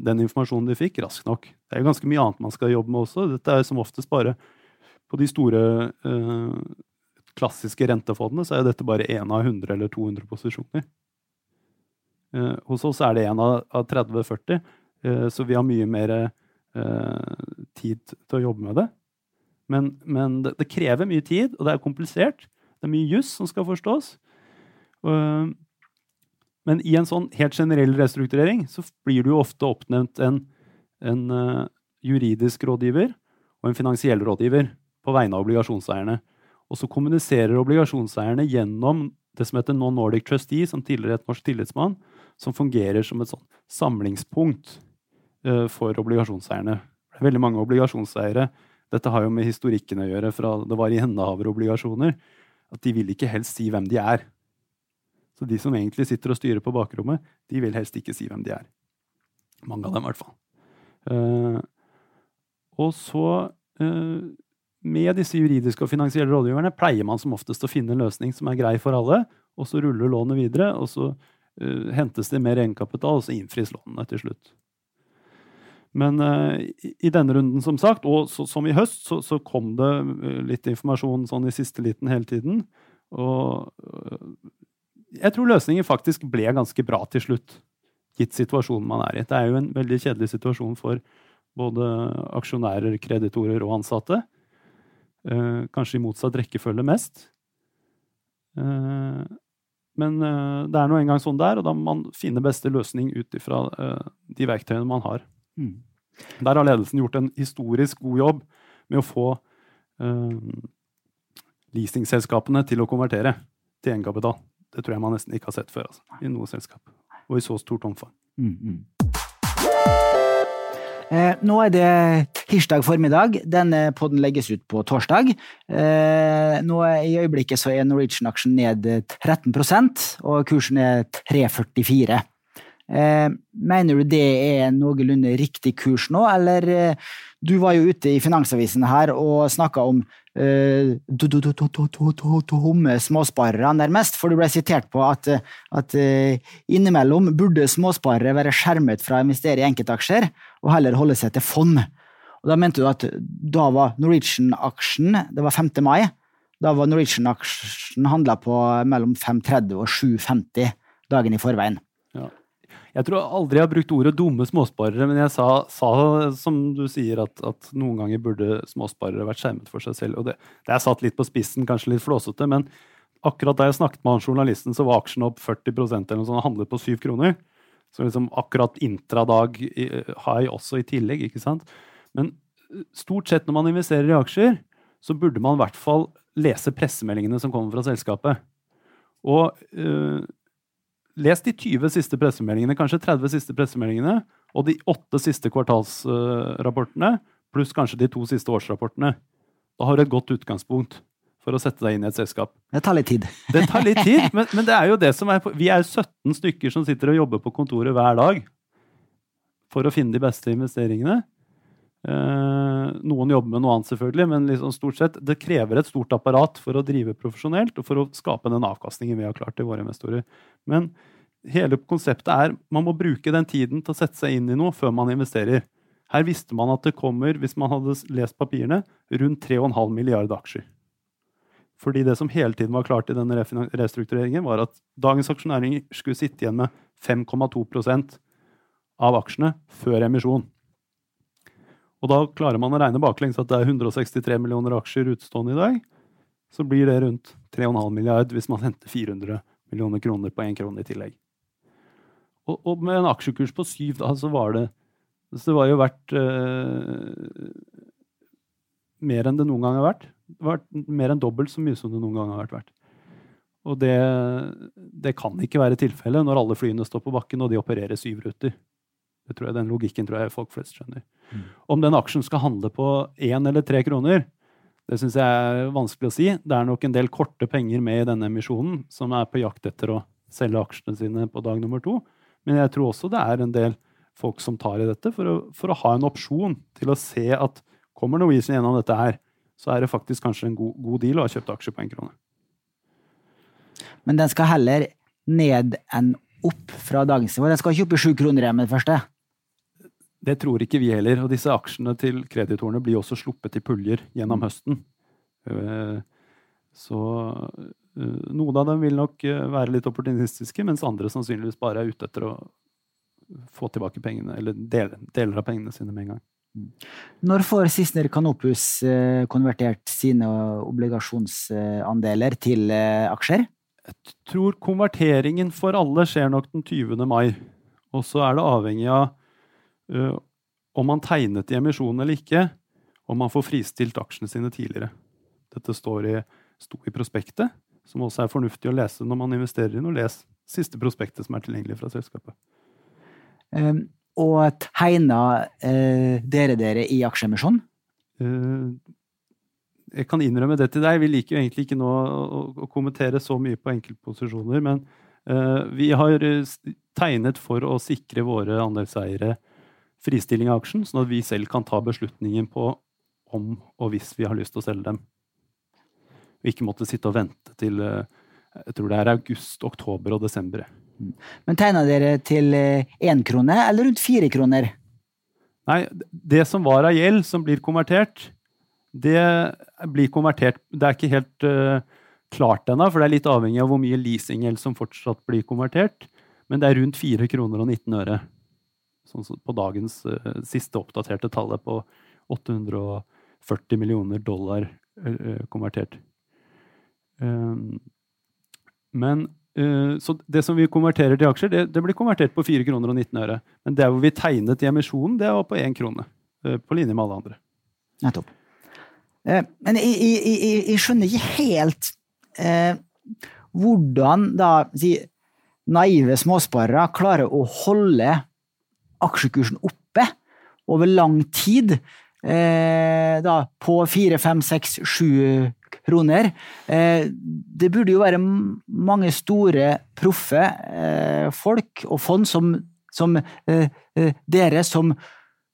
den informasjonen de fikk, raskt nok. Det er jo ganske mye annet man skal jobbe med også. Dette er som oftest bare På de store eh, klassiske rentefondene så er dette bare én av 100 eller 200 posisjoner. Eh, hos oss er det én av, av 30-40, eh, så vi har mye mer eh, tid til å jobbe med det. Men, men det, det, krever mye tid, og det er komplisert. Det er mye juss som skal forstås. Men i en sånn helt generell restrukturering så blir du jo ofte oppnevnt en, en juridisk rådgiver og en finansiell rådgiver på vegne av obligasjonseierne. Og så kommuniserer obligasjonseierne gjennom det som heter Non-Nordic Trustee, som tidligere het norsk tillitsmann, som fungerer som et sånn samlingspunkt uh, for obligasjonseierne. Det er veldig mange obligasjonseiere. Dette har jo med historikken å gjøre fra det var ihåndehaverobligasjoner. At de vil ikke helst si hvem de er. Så de som egentlig sitter og styrer på bakrommet, de vil helst ikke si hvem de er. Mange av dem, i hvert fall. Uh, og så, uh, med disse juridiske og finansielle rådgiverne, pleier man som oftest å finne en løsning som er grei for alle, og så ruller lånet videre, og så uh, hentes det mer egenkapital, og så innfris lånene til slutt. Men i, i denne runden, som sagt, og så, som i høst, så, så, kom det litt informasjon sånn i siste liten hele tiden. Og jeg tror løsningen faktisk ble ganske bra til slutt, gitt situasjonen man er i. Det er jo en veldig kjedelig situasjon for både aksjonærer, kreditorer og ansatte. Eh, kanskje i motsatt rekkefølge mest. Eh, men eh, det er nå engang sånn det er, og da må man finne beste løsning ut ifra eh, de verktøyene man har. Mm. Der har ledelsen gjort en historisk god jobb med å få eh, leasingselskapene til å konvertere til egenkapital. Det tror jeg man nesten ikke har sett før altså, i noe selskap. Og i så stort omfang. Mm, mm. Eh, nå er det tirsdag formiddag. Denne podden legges ut på torsdag. Eh, nå I øyeblikket så er Norwegian-aksjen ned 13% og kursen er 3,44. Eh, mener du det er noenlunde riktig kurs nå, eller du var jo ute i Finansavisen her og snakka om tomme småsparere, nærmest. For du ble sitert på at, at innimellom burde småsparere være skjermet fra å investere i enkeltaksjer, og heller holde seg til fond. Og Da mente du at da var Norwegian-aksjen Det var 5. mai. Da var Norwegian-aksjen handla på mellom 5,30 og 7,50 dagen i forveien. Jeg tror aldri jeg har brukt ordet dumme småsparere, men jeg sa, sa som du sier, at, at, noen ganger burde småsparere vært skjermet for seg selv. og Det, det er satt litt på spissen, kanskje litt flåsete, men akkurat da jeg snakket med han journalisten, så var aksjen opp 40% eller noe sånt, handlet på 7 kroner. Så liksom akkurat intradag high også i tillegg, ikke sant. Men eh, stort sett når man investerer i aksjer, så burde man i hvert fall lese pressemeldingene som kommer fra selskapet. Og øh, Les de 20 siste pressemeldingene, kanskje 30 siste pressemeldingene, og de åtte siste kvartalsrapportene, pluss kanskje de to siste årsrapportene. Da har du et godt utgangspunkt for å sette deg inn i et selskap. Det tar litt tid. Det tar litt tid, men, men det er jo det som er Vi er 17 stykker som sitter og jobber på kontoret hver dag for å finne de beste investeringene. Eh, noen jobber med noe annet, selvfølgelig, men liksom stort sett, det krever et stort apparat for å drive profesjonelt og for å skape den avkastningen vi har klart til våre investorer. Men hele konseptet er man må bruke den tiden til å sette seg inn i noe før man investerer. Her visste man at det kommer, hvis man hadde lest papirene, rundt 3,5 milliarder aksjer. Fordi det som hele tiden var klart i denne restruktureringen, var at dagens aksjonæringer skulle sitte igjen med 5,2% av aksjene før emisjon. Og da klarer man å regne baklengs at det er 163 millioner aksjer utstående i dag. Så blir det rundt 3,5 milliard hvis man henter 400 millioner kroner på én krone i tillegg. Og, og, med en aksjekurs på syv, da, så var det Så det var jo verdt eh, mer enn det noen gang har vært. Det var mer enn dobbelt så mye som det noen gang har vært verdt. Og det, det kan ikke være tilfellet når alle flyene står på bakken og de opererer syv ruter. Det tror jeg, Den logikken tror jeg folk flest skjønner. Mm. Om den aksjen skal handle på én eller tre kroner, det syns jeg er vanskelig å si. Det er nok en del korte penger med i denne emisjonen som er på jakt etter å selge aksjene sine på dag nummer to. Men jeg tror også det er en del folk som tar i dette for å, for å ha en opsjon til å se at kommer Norwegian gjennom dette her, så er det faktisk kanskje en god, god deal å ha kjøpt aksjer på én krone. Men den skal heller ned enn opp fra dagens nivå. Den skal ikke opp i sju kroner med det første. Det tror ikke vi heller. Og disse aksjene til kreditorene blir også sluppet i puljer gjennom høsten. Eh, så eh, noen av dem vil nok eh, være litt opportunistiske, mens andre sannsynligvis bare er ute etter å få tilbake pengene, eller deler av pengene sine med en gang. Når får Sissener Canopus konvertert sine obligasjonsandeler til aksjer? Jeg tror konverteringen for alle skjer nok den 20. mai. Og så er det avhengig av om man tegnet i emisjonen eller ikke, om man får fristilt aksjene sine tidligere. Dette står i, sto i prospektet, som også er fornuftig å lese når man investerer i noe. Les siste prospektet som er tilgjengelig fra selskapet. Um, og tegna uh, dere dere i aksjeemisjonen? Uh, jeg kan innrømme det til deg. Vi liker jo egentlig ikke nå å, å kommentere så mye på enkeltposisjoner, men uh, vi har tegnet for å sikre våre andelseiere fristilling av aksjen, sånn at vi selv kan ta beslutningen på om og hvis vi har lyst til å selge dem. Og ikke måtte sitte og vente til eh, jeg tror det er august, oktober og desember. Men tegna dere til én krone eller rundt fire kroner? Nei, det som var av gjeld som blir konvertert, det blir konvertert Det er ikke helt uh, klart ennå, for det er litt avhengig av hvor mye leasinggjeld som fortsatt blir konvertert. Men det er rundt 4 kroner og 19 øre sånn på dagens uh, siste oppdaterte tallet på 840 millioner dollar uh, konvertert. Um, men Så det som vi konverterer til aksjer, det, det, blir konvertert på 4 kroner og 19 øre. Men det hvor vi tegnet i emisjonen, det var på 1 krone. på linje med alle andre. Nettopp. men jeg, skjønner ikke helt hvordan da si, naive småsparere klarer å holde aksjekursen oppe over lang tid. Eh, da, på fire, fem, seks, sju kroner. Eh, det burde jo være mange store, proffe eh, folk og fond som, som eh, eh, dere som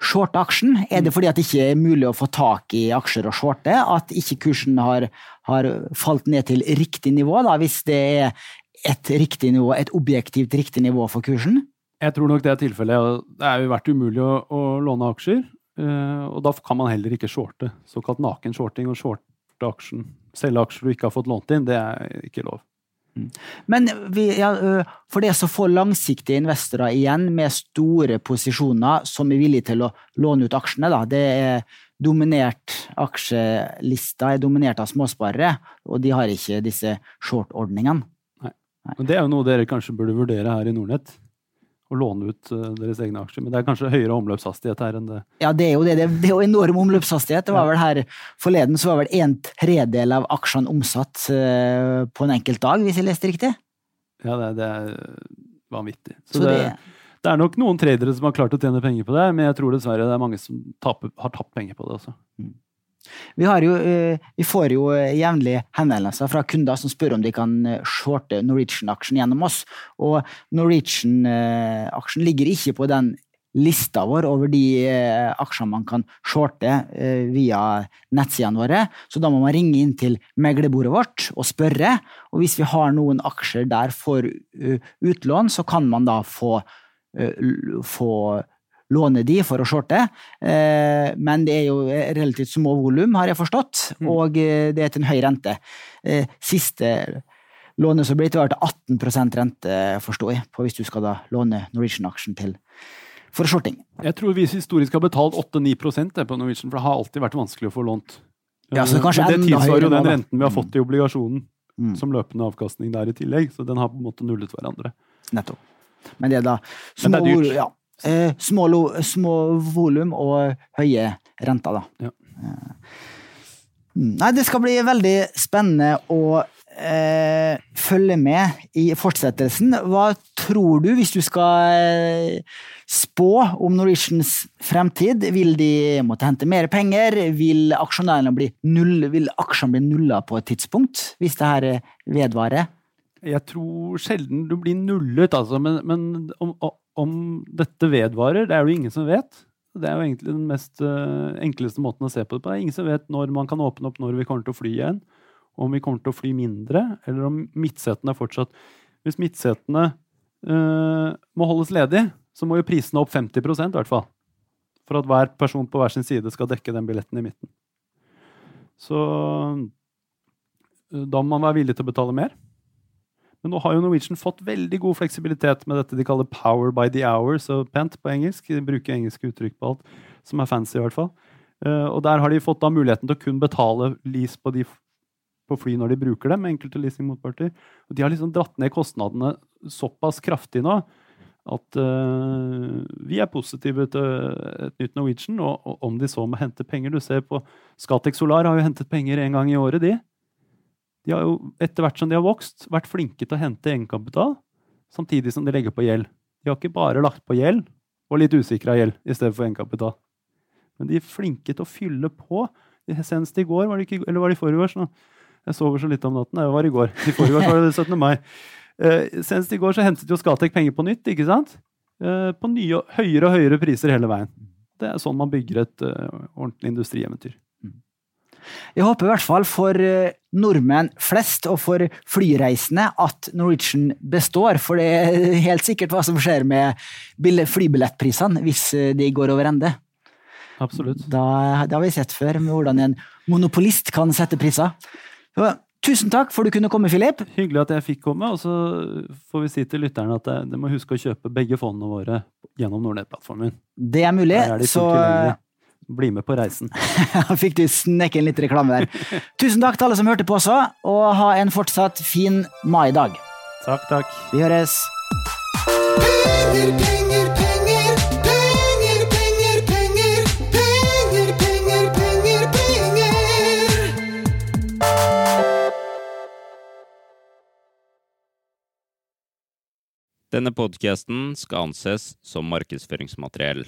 shorte aksjen. Er det fordi at det ikke er mulig å få tak i aksjer og shorte? At ikke kursen har, har falt ned til riktig nivå, da, hvis det er et riktig nivå, et objektivt riktig nivå for kursen? Jeg tror nok det er tilfellet. Det er jo vært umulig å, å låne aksjer. Uh, og da kan man heller ikke shorte. Såkalt naken shorting og shorte aksjen. Selge aksjer du ikke har fått lånt inn, det er ikke lov. Mm. Men vi, ja, for det så få langsiktige investorer igjen med store posisjoner som er villige til å låne ut aksjene, da. det er dominert Aksjelista er dominert av småsparere, og de har ikke disse short-ordningene. Det er jo noe dere kanskje burde vurdere her i Nordnett å låne ut uh, deres egne aksjer. Men det er kanskje høyere omløpshastighet her enn det Ja, det er jo det. Det er jo enorm omløpshastighet. Det var vel her Forleden så var vel en tredel av aksjene omsatt uh, på en enkelt dag, hvis jeg leste riktig? Ja, det, det er vanvittig. Så, så det, det, det, er nok noen tradere som har klart å tjene penger på det, men jeg tror dessverre det er mange som taper, har tapt penger på det også. Mm. Vi, jo, eh, vi, får jo eh, jevnlig henvendelser fra kunder som spør om de kan eh, shorte Norwegian-aksjen gjennom oss. Og Norwegian-aksjen ligger ikke på den lista vår over de aksjene man kan shorte via nettsidene våre. Så da må man ringe inn til meglerbordet vårt og spørre. Og hvis vi har noen aksjer der for utlån, så kan man da få, få låne de for å shorte. Eh, men det er jo relativt små volum, har jeg forstått, mm. og eh, det er til en høy rente. Eh, siste lånet som ble til, var til 18% rente, forstår jeg, på hvis du skal da låne Norwegian-aksjen til for shorting. Jeg tror vi historisk har betalt 8-9% på Norwegian, for det har alltid vært vanskelig å få lånt. Ja, så Men det tilsvarer jo den renten vi har fått i obligasjonen mm. som løpende avkastning der i tillegg, så den har på en måte nullet hverandre. Nettopp. Men det er da små ord ja, eh, små, små volum og høye renter, da. Ja. Eh, mm, nei, det skal bli veldig spennende å eh, følge med i fortsettelsen. Hva tror du, hvis du skal spå om Norwegians fremtid? Vil de måtte hente mer penger? Vil aksjonærene bli null, vil aksjene bli nulla på et tidspunkt, hvis det her vedvarer? Jeg tror sjelden du blir nullet, altså. Men, men om, om, dette vedvarer, det er det jo ingen som vet. Det er jo egentlig den mest uh, enkleste måten å se på det på. Det er ingen som vet når man kan åpne opp når vi kommer til å fly igjen om vi kommer til å fly mindre, eller om midtsetene fortsatt Hvis midtsetene uh, må holdes ledig, så må jo prisene opp 50% i hvert fall. For at hver person på hver sin side skal dekke den billetten i midten. Så uh, da må man være villig til å betale mer. Men nå har jo Norwegian fått veldig god fleksibilitet med dette de kaller 'power by the hour', så pent på engelsk. De bruker engelske uttrykk på alt, som er fancy, i hvert fall. Uh, og der har de fått da muligheten til å kun betale lease på de på fly når de bruker dem, enkelte leasingmotparter. Og de har liksom dratt ned kostnadene såpass kraftig nå at uh, vi er positive til et nytt Norwegian, og, og, om de så må hente penger Du ser på Scatec Solar har jo hentet penger en gang i året, de. De har jo, etter hvert som de har vokst, vært flinke til å hente egenkapital, samtidig som de legger på gjeld. De har ikke bare lagt på gjeld, og litt usikra gjeld, i stedet for egenkapital. Men de er flinke til å fylle på. Senest i går, var det ikke, eller var det i forgårs? Jeg sover så litt om natten. Det var i går. I forgårs var det 17. mai. Eh, senest i går så hentet jo Skatek penger på nytt, ikke sant? Eh, på nye, høyere og høyere priser hele veien. Det er sånn man bygger et uh, ordentlig industrieventyr. Jeg håper i hvert fall for uh, nordmenn flest og for flyreisende at Norwegian består. For det er helt sikkert hva som skjer med flybillettprisene hvis uh, de går over ende. Absolutt. Da, det har vi sett før, med hvordan en monopolist kan sette priser. Tusen takk for du kunne komme, Filip. Hyggelig at jeg fikk komme. Og så får vi si til lytterne at de må huske å kjøpe begge fondene våre gjennom Nordnett-plattformen. Det er mulig. Er de så Bli med på reisen. fikk du snekke inn litt reklame der. Tusen takk til alle som hørte på også, og ha en fortsatt fin maidag. Takk, takk. Vi høres. Penger, penger, penger. Denne podkasten skal anses som markedsføringsmateriell,